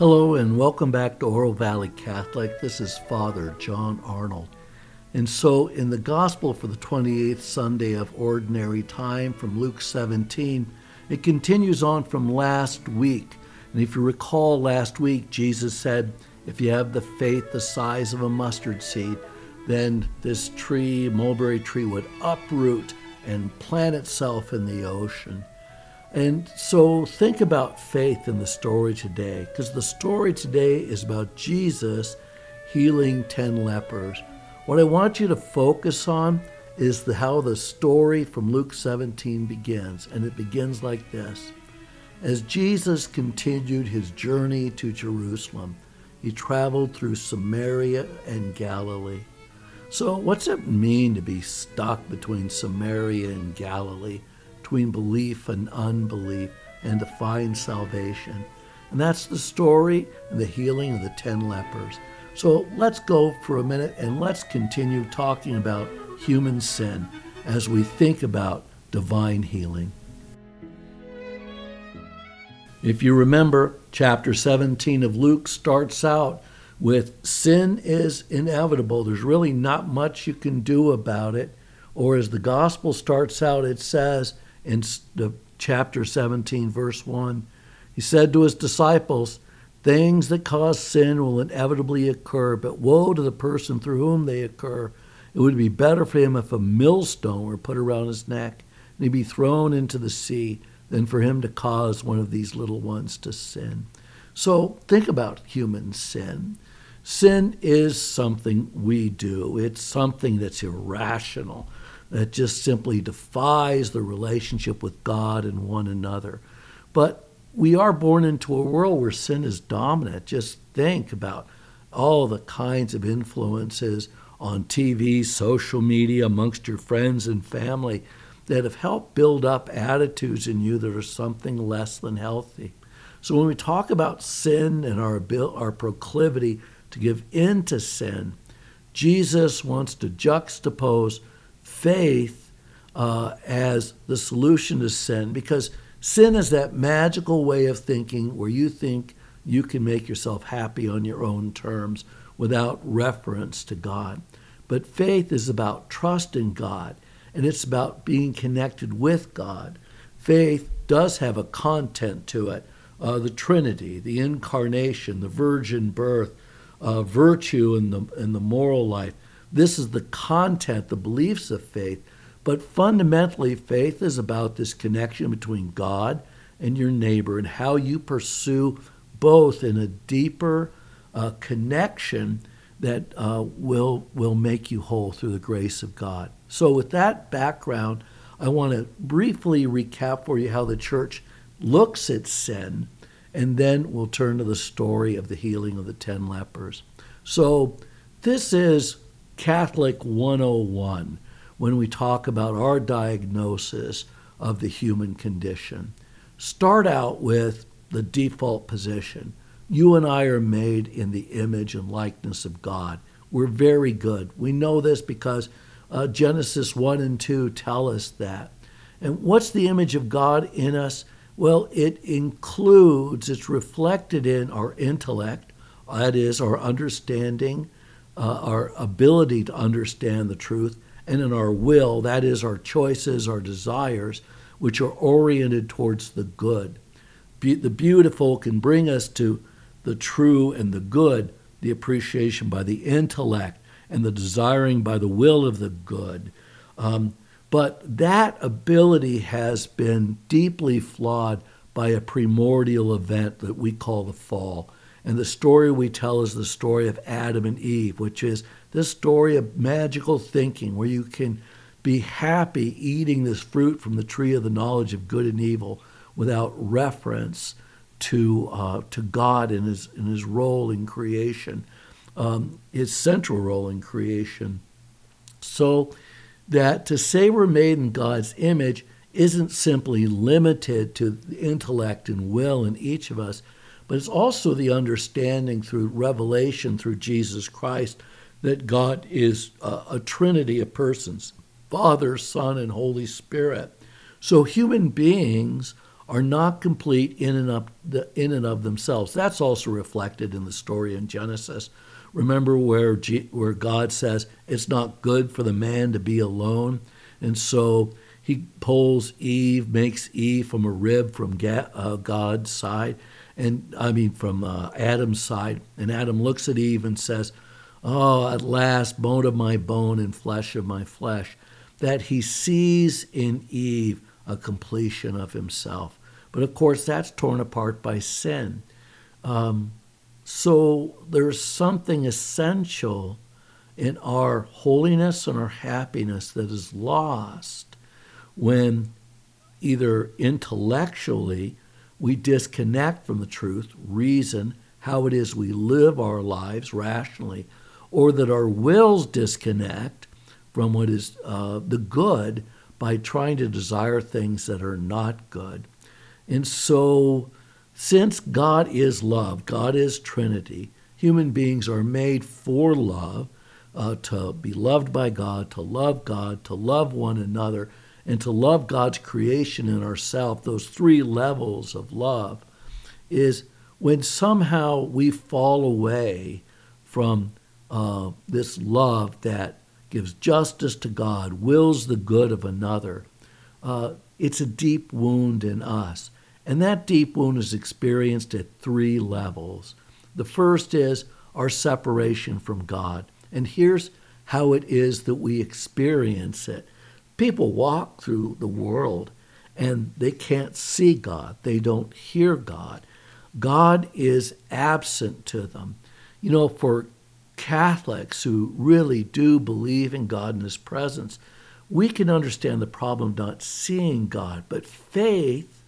Hello and welcome back to Oro Valley Catholic. This is Father John Arnold. And so, in the Gospel for the 28th Sunday of Ordinary Time from Luke 17, it continues on from last week. And if you recall last week, Jesus said, If you have the faith the size of a mustard seed, then this tree, mulberry tree, would uproot and plant itself in the ocean. And so think about faith in the story today, because the story today is about Jesus healing 10 lepers. What I want you to focus on is the, how the story from Luke 17 begins. And it begins like this As Jesus continued his journey to Jerusalem, he traveled through Samaria and Galilee. So, what's it mean to be stuck between Samaria and Galilee, between belief and unbelief, and to find salvation? And that's the story and the healing of the ten lepers. So, let's go for a minute and let's continue talking about human sin as we think about divine healing. If you remember, chapter 17 of Luke starts out with sin is inevitable. There's really not much you can do about it. Or as the gospel starts out, it says in the chapter 17, verse 1, he said to his disciples, Things that cause sin will inevitably occur, but woe to the person through whom they occur. It would be better for him if a millstone were put around his neck and he'd be thrown into the sea than for him to cause one of these little ones to sin. So think about human sin. Sin is something we do, it's something that's irrational, that just simply defies the relationship with God and one another. But we are born into a world where sin is dominant. Just think about all the kinds of influences on TV, social media, amongst your friends and family that have helped build up attitudes in you that are something less than healthy. So when we talk about sin and our, our proclivity to give in to sin, Jesus wants to juxtapose faith uh, as the solution to sin because sin is that magical way of thinking where you think you can make yourself happy on your own terms without reference to God. But faith is about trust in God, and it's about being connected with God. Faith does have a content to it uh, the Trinity, the incarnation, the virgin birth, uh, virtue, and the, and the moral life. This is the content, the beliefs of faith. But fundamentally, faith is about this connection between God and your neighbor and how you pursue both in a deeper uh, connection that uh, will, will make you whole through the grace of God. So, with that background, I want to briefly recap for you how the church looks at sin, and then we'll turn to the story of the healing of the 10 lepers. So, this is Catholic 101 when we talk about our diagnosis of the human condition. Start out with the default position. You and I are made in the image and likeness of God. We're very good. We know this because uh, Genesis 1 and 2 tell us that. And what's the image of God in us? Well, it includes, it's reflected in our intellect, that is, our understanding, uh, our ability to understand the truth, and in our will, that is, our choices, our desires, which are oriented towards the good. Be- the beautiful can bring us to the true and the good, the appreciation by the intellect, and the desiring by the will of the good. Um, but that ability has been deeply flawed by a primordial event that we call the fall. And the story we tell is the story of Adam and Eve, which is this story of magical thinking where you can be happy eating this fruit from the tree of the knowledge of good and evil without reference to uh, to God and his in his role in creation, um, his central role in creation. So that to say we're made in God's image isn't simply limited to the intellect and will in each of us, but it's also the understanding through revelation through Jesus Christ that God is a, a trinity of persons Father, Son, and Holy Spirit. So human beings are not complete in and, of, in and of themselves. That's also reflected in the story in Genesis. Remember where, G, where God says it's not good for the man to be alone? And so he pulls Eve, makes Eve from a rib from uh, God's side, and I mean from uh, Adam's side. And Adam looks at Eve and says, Oh, at last, bone of my bone and flesh of my flesh. That he sees in Eve a completion of himself. But of course, that's torn apart by sin. Um, so there's something essential in our holiness and our happiness that is lost when either intellectually we disconnect from the truth, reason, how it is we live our lives rationally, or that our wills disconnect from what is uh, the good by trying to desire things that are not good. And so, since God is love, God is Trinity, human beings are made for love, uh, to be loved by God, to love God, to love one another, and to love God's creation and ourselves, those three levels of love, is when somehow we fall away from uh, this love that gives justice to God, wills the good of another, uh, it's a deep wound in us. And that deep wound is experienced at three levels. The first is our separation from God. And here's how it is that we experience it. People walk through the world and they can't see God, they don't hear God. God is absent to them. You know, for Catholics who really do believe in God and His presence, we can understand the problem of not seeing God, but faith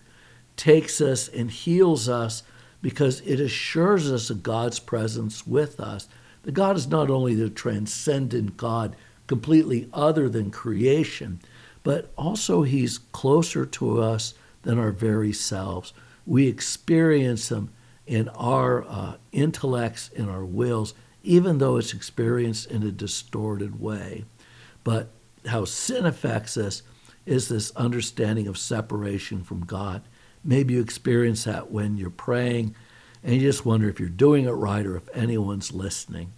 takes us and heals us because it assures us of God's presence with us. That God is not only the transcendent God, completely other than creation, but also He's closer to us than our very selves. We experience Him in our uh, intellects, in our wills, even though it's experienced in a distorted way. But how sin affects us is this understanding of separation from God. Maybe you experience that when you're praying and you just wonder if you're doing it right or if anyone's listening.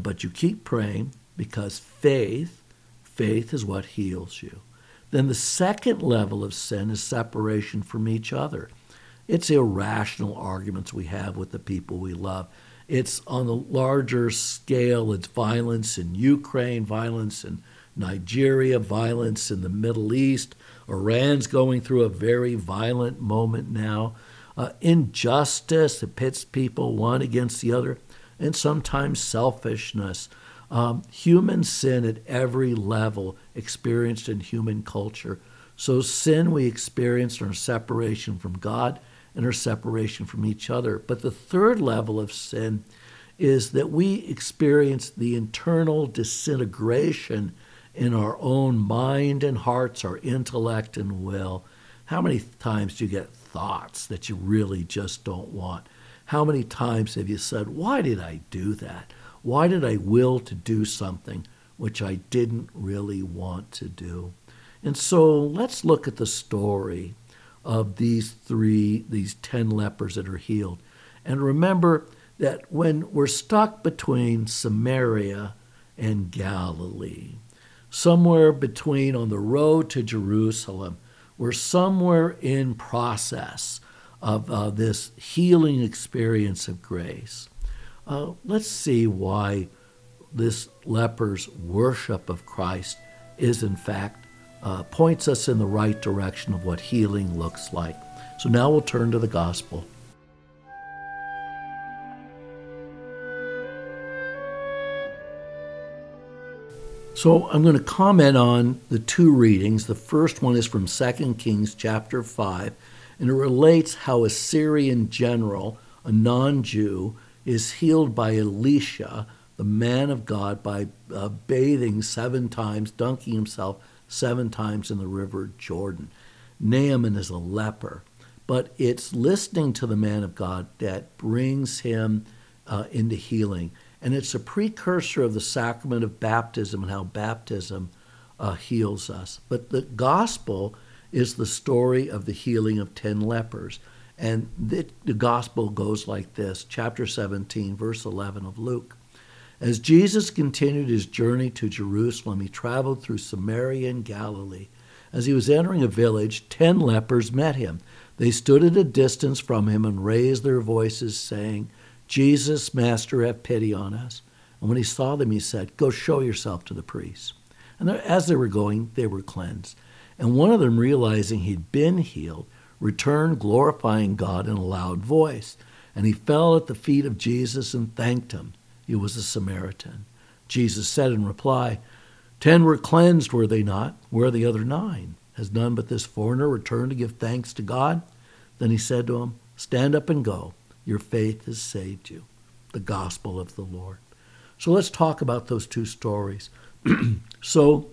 But you keep praying because faith, faith is what heals you. Then the second level of sin is separation from each other. It's irrational arguments we have with the people we love. It's on a larger scale, it's violence in Ukraine, violence in Nigeria, violence in the Middle East. Iran's going through a very violent moment now uh, injustice that pits people one against the other, and sometimes selfishness. Um, human sin at every level experienced in human culture. So, sin we experienced in our separation from God and our separation from each other. But the third level of sin is that we experience the internal disintegration in our own mind and hearts, our intellect and will. How many times do you get thoughts that you really just don't want. How many times have you said, Why did I do that? Why did I will to do something which I didn't really want to do? And so let's look at the story of these three, these 10 lepers that are healed. And remember that when we're stuck between Samaria and Galilee, somewhere between on the road to Jerusalem, we're somewhere in process of uh, this healing experience of grace. Uh, let's see why this leper's worship of Christ is, in fact, uh, points us in the right direction of what healing looks like. So now we'll turn to the gospel. So I'm going to comment on the two readings. The first one is from 2 Kings chapter 5, and it relates how a Syrian general, a non Jew, is healed by Elisha, the man of God, by uh, bathing seven times, dunking himself seven times in the river Jordan. Naaman is a leper, but it's listening to the man of God that brings him uh, into healing. And it's a precursor of the sacrament of baptism and how baptism uh, heals us. But the gospel is the story of the healing of 10 lepers. And the, the gospel goes like this chapter 17, verse 11 of Luke. As Jesus continued his journey to Jerusalem, he traveled through Samaria and Galilee. As he was entering a village, ten lepers met him. They stood at a distance from him and raised their voices, saying, Jesus, Master, have pity on us. And when he saw them, he said, Go show yourself to the priests. And as they were going, they were cleansed. And one of them, realizing he'd been healed, returned, glorifying God in a loud voice. And he fell at the feet of Jesus and thanked him. He was a Samaritan. Jesus said in reply, Ten were cleansed, were they not? Where are the other nine? Has none but this foreigner returned to give thanks to God? Then he said to him, Stand up and go. Your faith has saved you. The gospel of the Lord. So let's talk about those two stories. so,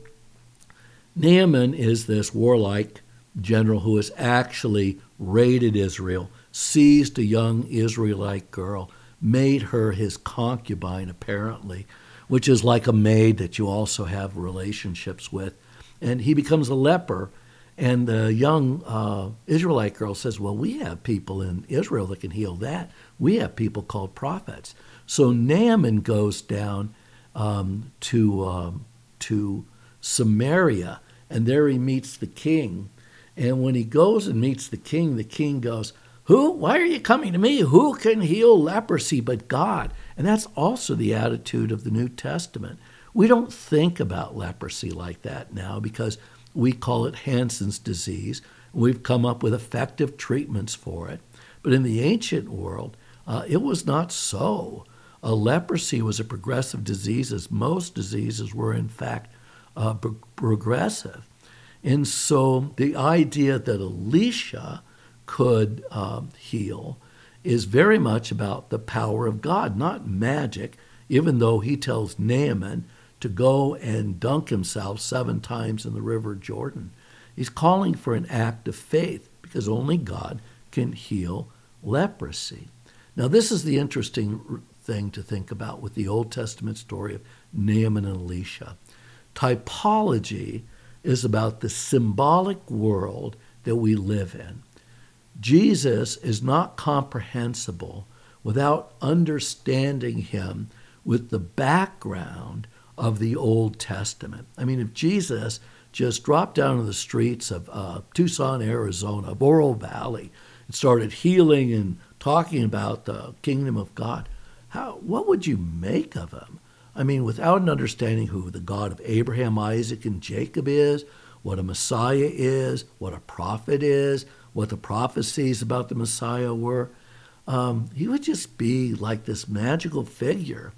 Naaman is this warlike general who has actually raided Israel, seized a young Israelite girl, made her his concubine, apparently, which is like a maid that you also have relationships with. And he becomes a leper. And the young uh, Israelite girl says, Well, we have people in Israel that can heal that. We have people called prophets. So Naaman goes down um, to, um, to Samaria, and there he meets the king. And when he goes and meets the king, the king goes, Who? Why are you coming to me? Who can heal leprosy but God? And that's also the attitude of the New Testament. We don't think about leprosy like that now because we call it Hansen's disease. We've come up with effective treatments for it. But in the ancient world, uh, it was not so. Uh, leprosy was a progressive disease, as most diseases were, in fact, uh, pro- progressive. And so the idea that Elisha could um, heal is very much about the power of God, not magic, even though he tells Naaman to go and dunk himself seven times in the river Jordan. He's calling for an act of faith because only God can heal leprosy. Now, this is the interesting thing to think about with the Old Testament story of Naaman and Elisha. Typology is about the symbolic world that we live in. Jesus is not comprehensible without understanding him with the background of the Old Testament. I mean, if Jesus just dropped down to the streets of uh, Tucson, Arizona, Oro Valley, and started healing and talking about the kingdom of God, how, what would you make of him? I mean, without an understanding who the God of Abraham, Isaac, and Jacob is, what a Messiah is, what a prophet is, what the prophecies about the Messiah were, um, he would just be like this magical figure.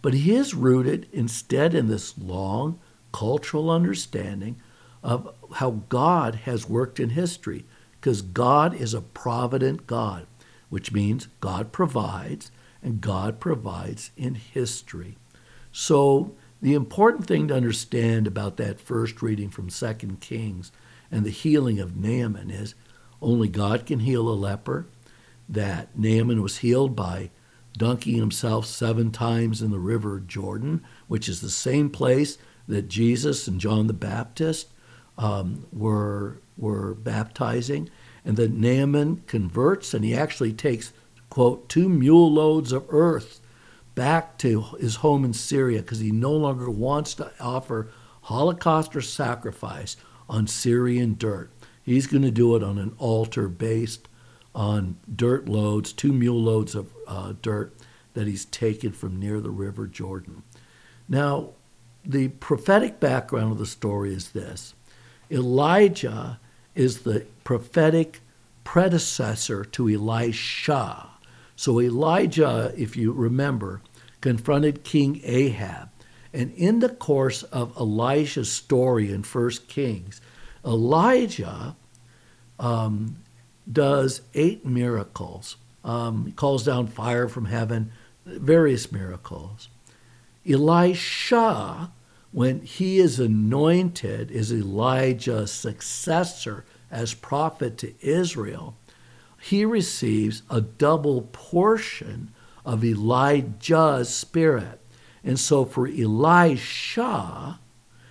But he is rooted instead in this long cultural understanding of how God has worked in history, because God is a provident God, which means God provides and God provides in history. So, the important thing to understand about that first reading from 2 Kings and the healing of Naaman is only God can heal a leper, that Naaman was healed by dunking himself seven times in the river Jordan, which is the same place that Jesus and John the Baptist um, were, were baptizing, and that Naaman converts and he actually takes quote, two mule loads of earth back to his home in Syria because he no longer wants to offer holocaust or sacrifice on Syrian dirt. He's going to do it on an altar based on dirt loads, two mule loads of uh, dirt that he's taken from near the river Jordan. Now, the prophetic background of the story is this Elijah is the prophetic predecessor to Elisha. So Elijah, if you remember, confronted King Ahab. And in the course of Elijah's story in 1 Kings, Elijah um, does eight miracles. Um, he calls down fire from heaven, various miracles. Elisha, when he is anointed as Elijah's successor as prophet to Israel, he receives a double portion of Elijah's spirit. And so for Elisha,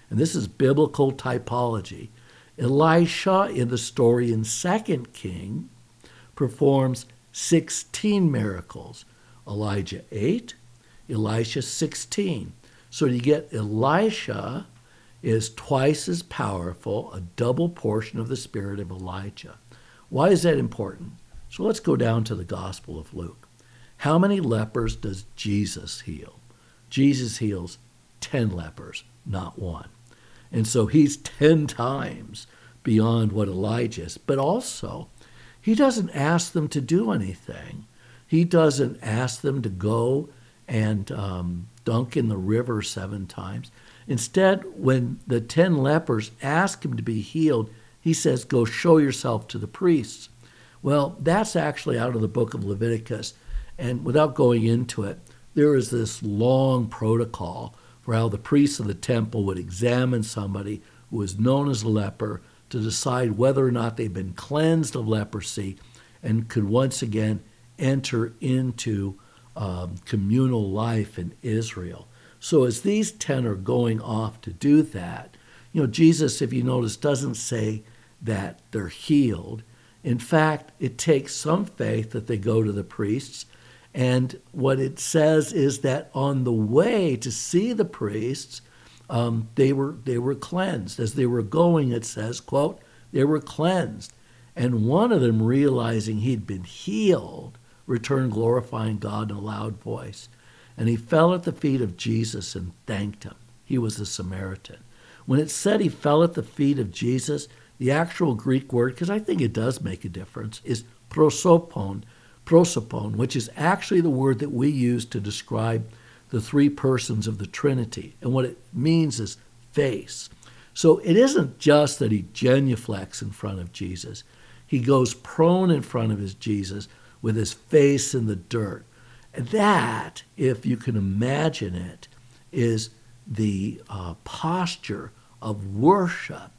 and this is biblical typology, Elisha in the story in 2 King performs 16 miracles. Elijah 8, Elisha 16. So you get Elisha is twice as powerful, a double portion of the spirit of Elijah. Why is that important? So let's go down to the Gospel of Luke. How many lepers does Jesus heal? Jesus heals 10 lepers, not one. And so he's 10 times beyond what Elijah is. But also, he doesn't ask them to do anything. He doesn't ask them to go and um, dunk in the river seven times. Instead, when the 10 lepers ask him to be healed, he says, Go show yourself to the priests. Well, that's actually out of the book of Leviticus. And without going into it, there is this long protocol for how the priests of the temple would examine somebody who was known as a leper to decide whether or not they've been cleansed of leprosy and could once again enter into um, communal life in Israel. So as these 10 are going off to do that, you know, Jesus, if you notice, doesn't say that they're healed. In fact, it takes some faith that they go to the priests. And what it says is that on the way to see the priests, um, they were they were cleansed. As they were going, it says, quote, they were cleansed. And one of them, realizing he'd been healed, returned glorifying God in a loud voice. And he fell at the feet of Jesus and thanked him. He was a Samaritan. When it said he fell at the feet of Jesus, the actual Greek word, because I think it does make a difference, is prosopon, prosopon, which is actually the word that we use to describe the three persons of the Trinity. And what it means is face. So it isn't just that he genuflects in front of Jesus. He goes prone in front of his Jesus with his face in the dirt. That, if you can imagine it, is the uh, posture of worship,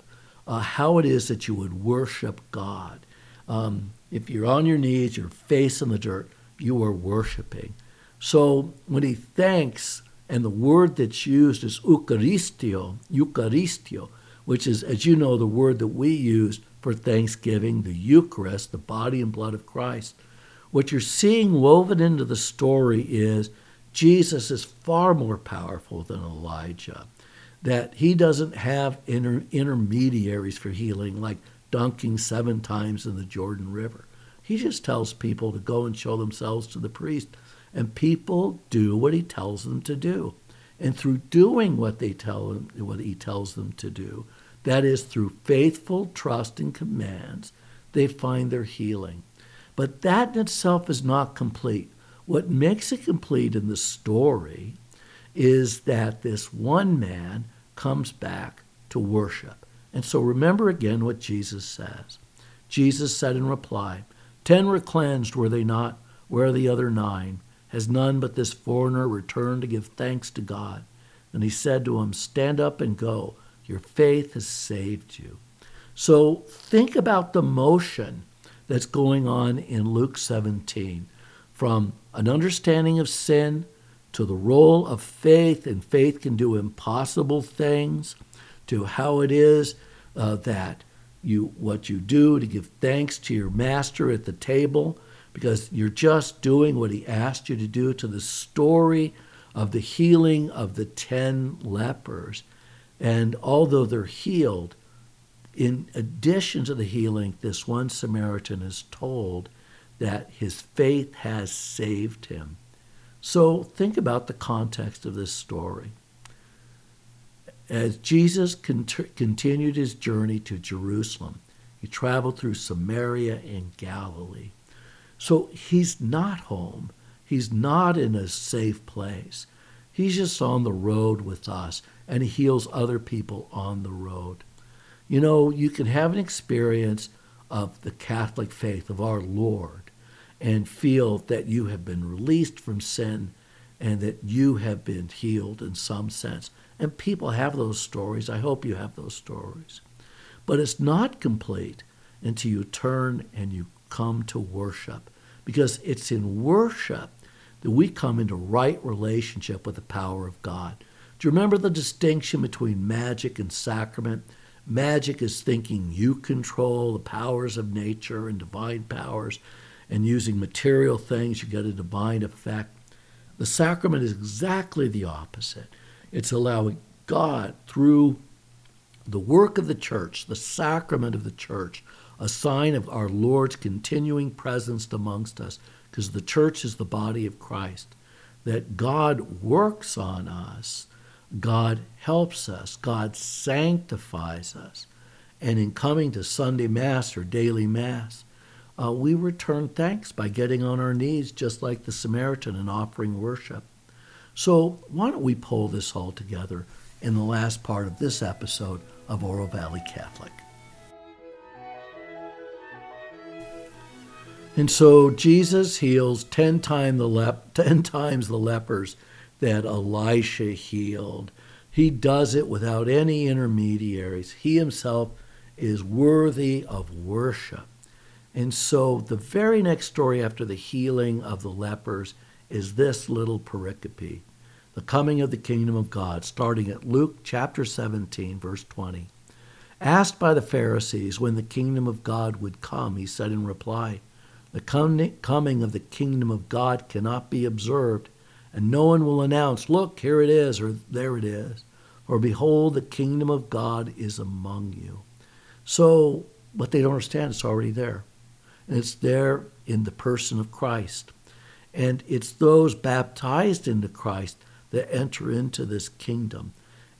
uh, how it is that you would worship God. Um, if you're on your knees, your face in the dirt, you are worshiping. So when he thanks, and the word that's used is Eucharistio, Eucharistio, which is, as you know, the word that we use for thanksgiving, the Eucharist, the body and blood of Christ. What you're seeing woven into the story is Jesus is far more powerful than Elijah, that he doesn't have inter- intermediaries for healing like dunking seven times in the Jordan River. He just tells people to go and show themselves to the priest, and people do what he tells them to do. And through doing what they tell him, what he tells them to do, that is through faithful trust and commands, they find their healing. But that in itself is not complete. What makes it complete in the story is that this one man comes back to worship. And so remember again what Jesus says. Jesus said in reply, Ten were cleansed, were they not? Where are the other nine? Has none but this foreigner returned to give thanks to God? And he said to him, Stand up and go. Your faith has saved you. So think about the motion that's going on in Luke 17 from an understanding of sin to the role of faith, and faith can do impossible things, to how it is uh, that you what you do to give thanks to your master at the table because you're just doing what he asked you to do to the story of the healing of the 10 lepers and although they're healed in addition to the healing, this one Samaritan is told that his faith has saved him. So think about the context of this story. As Jesus cont- continued his journey to Jerusalem, he traveled through Samaria and Galilee. So he's not home. He's not in a safe place. He's just on the road with us, and he heals other people on the road. You know, you can have an experience of the Catholic faith of our Lord and feel that you have been released from sin and that you have been healed in some sense. And people have those stories. I hope you have those stories. But it's not complete until you turn and you come to worship because it's in worship that we come into right relationship with the power of God. Do you remember the distinction between magic and sacrament? Magic is thinking you control the powers of nature and divine powers, and using material things, you get a divine effect. The sacrament is exactly the opposite. It's allowing God, through the work of the church, the sacrament of the church, a sign of our Lord's continuing presence amongst us, because the church is the body of Christ, that God works on us God helps us, God sanctifies us. And in coming to Sunday Mass or daily Mass, uh, we return thanks by getting on our knees, just like the Samaritan, and offering worship. So, why don't we pull this all together in the last part of this episode of Oro Valley Catholic? And so Jesus heals ten, time the lep- ten times the lepers that Elisha healed. He does it without any intermediaries. He himself is worthy of worship. And so the very next story after the healing of the lepers is this little pericope, the coming of the kingdom of God, starting at Luke chapter 17, verse 20. Asked by the Pharisees when the kingdom of God would come, he said in reply, The coming of the kingdom of God cannot be observed and no one will announce, Look, here it is, or there it is. Or behold, the kingdom of God is among you. So, what they don't understand, it's already there. And it's there in the person of Christ. And it's those baptized into Christ that enter into this kingdom.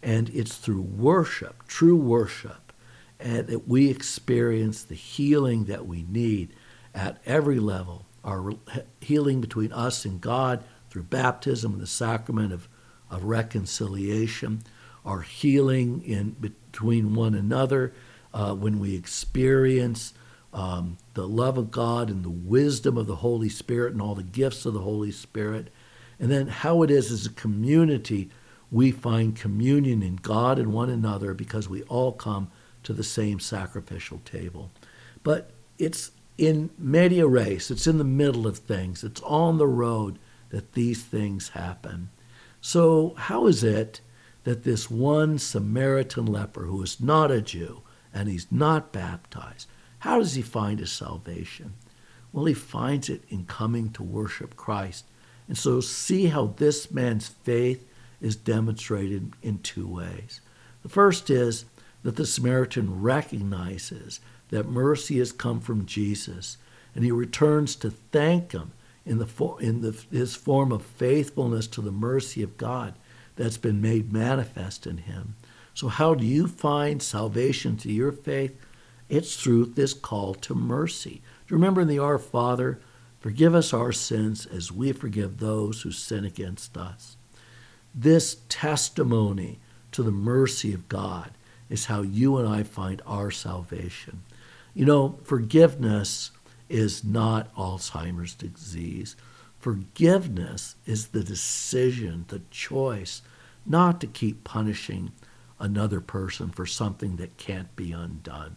And it's through worship, true worship, and that we experience the healing that we need at every level our healing between us and God through baptism and the sacrament of, of reconciliation, our healing in between one another, uh, when we experience um, the love of God and the wisdom of the Holy Spirit and all the gifts of the Holy Spirit, and then how it is as a community we find communion in God and one another because we all come to the same sacrificial table. But it's in media res, it's in the middle of things, it's on the road that these things happen. So, how is it that this one Samaritan leper who is not a Jew and he's not baptized, how does he find his salvation? Well, he finds it in coming to worship Christ. And so, see how this man's faith is demonstrated in two ways. The first is that the Samaritan recognizes that mercy has come from Jesus, and he returns to thank him in, the, in the, his form of faithfulness to the mercy of God that's been made manifest in him. So, how do you find salvation to your faith? It's through this call to mercy. Do you remember in the Our Father, forgive us our sins as we forgive those who sin against us? This testimony to the mercy of God is how you and I find our salvation. You know, forgiveness is not Alzheimer's disease. Forgiveness is the decision, the choice, not to keep punishing another person for something that can't be undone.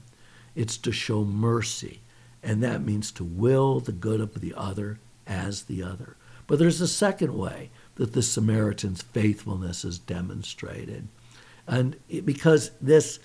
It's to show mercy, and that means to will the good of the other as the other. But there's a second way that the Samaritan's faithfulness is demonstrated. And it, because this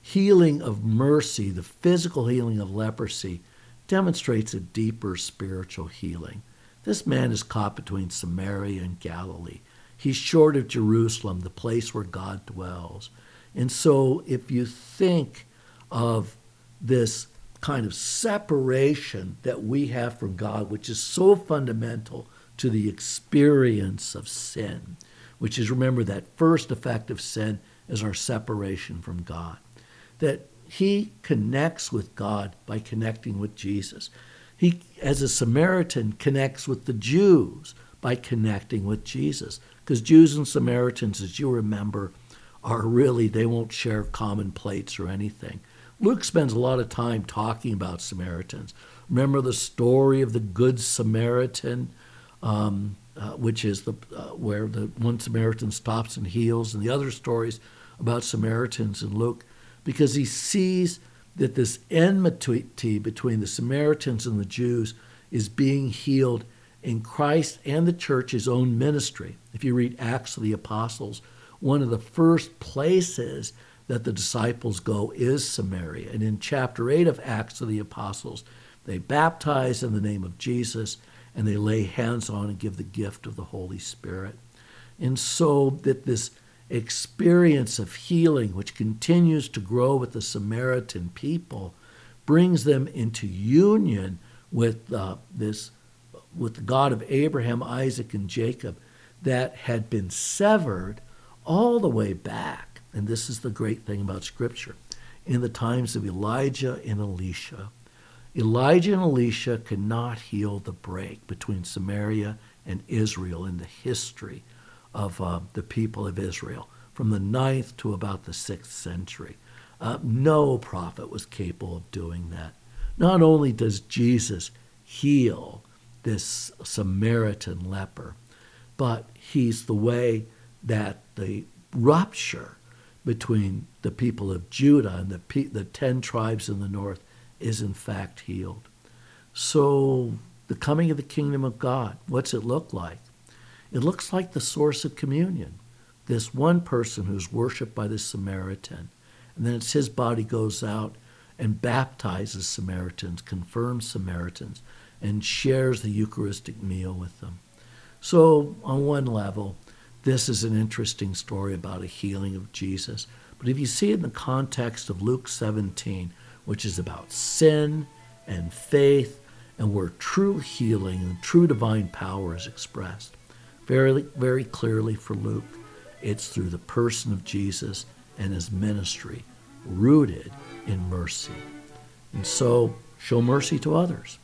healing of mercy, the physical healing of leprosy, demonstrates a deeper spiritual healing. This man is caught between Samaria and Galilee. He's short of Jerusalem, the place where God dwells. And so, if you think of this kind of separation that we have from God, which is so fundamental to the experience of sin, which is remember that first effect of sin is our separation from God. That he connects with God by connecting with Jesus. He, as a Samaritan, connects with the Jews by connecting with Jesus. Because Jews and Samaritans, as you remember, are really, they won't share common plates or anything. Luke spends a lot of time talking about Samaritans. Remember the story of the Good Samaritan, um, uh, which is the uh, where the one Samaritan stops and heals, and the other stories about Samaritans in Luke because he sees that this enmity between the Samaritans and the Jews is being healed in Christ and the church's own ministry. If you read Acts of the Apostles, one of the first places that the disciples go is Samaria. And in chapter 8 of Acts of the Apostles, they baptize in the name of Jesus and they lay hands on and give the gift of the Holy Spirit. And so that this experience of healing, which continues to grow with the Samaritan people, brings them into union with uh, this, with the God of Abraham, Isaac, and Jacob, that had been severed all the way back. And this is the great thing about Scripture. In the times of Elijah and Elisha, Elijah and Elisha could not heal the break between Samaria and Israel in the history of uh, the people of Israel from the ninth to about the sixth century. Uh, no prophet was capable of doing that. Not only does Jesus heal this Samaritan leper, but he's the way that the rupture between the people of Judah and the, the ten tribes in the north is in fact healed. So, the coming of the kingdom of God, what's it look like? It looks like the source of communion. This one person who's worshiped by the Samaritan, and then it's his body goes out and baptizes Samaritans, confirms Samaritans, and shares the Eucharistic meal with them. So, on one level, this is an interesting story about a healing of Jesus. But if you see it in the context of Luke 17, which is about sin and faith and where true healing and true divine power is expressed. Very, very clearly for Luke, it's through the person of Jesus and his ministry, rooted in mercy. And so, show mercy to others.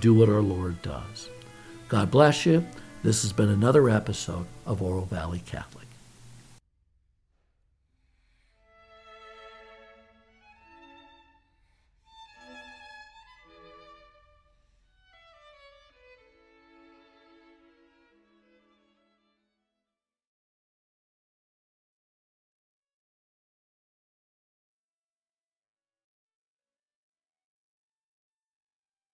Do what our Lord does. God bless you. This has been another episode of Oro Valley Catholic.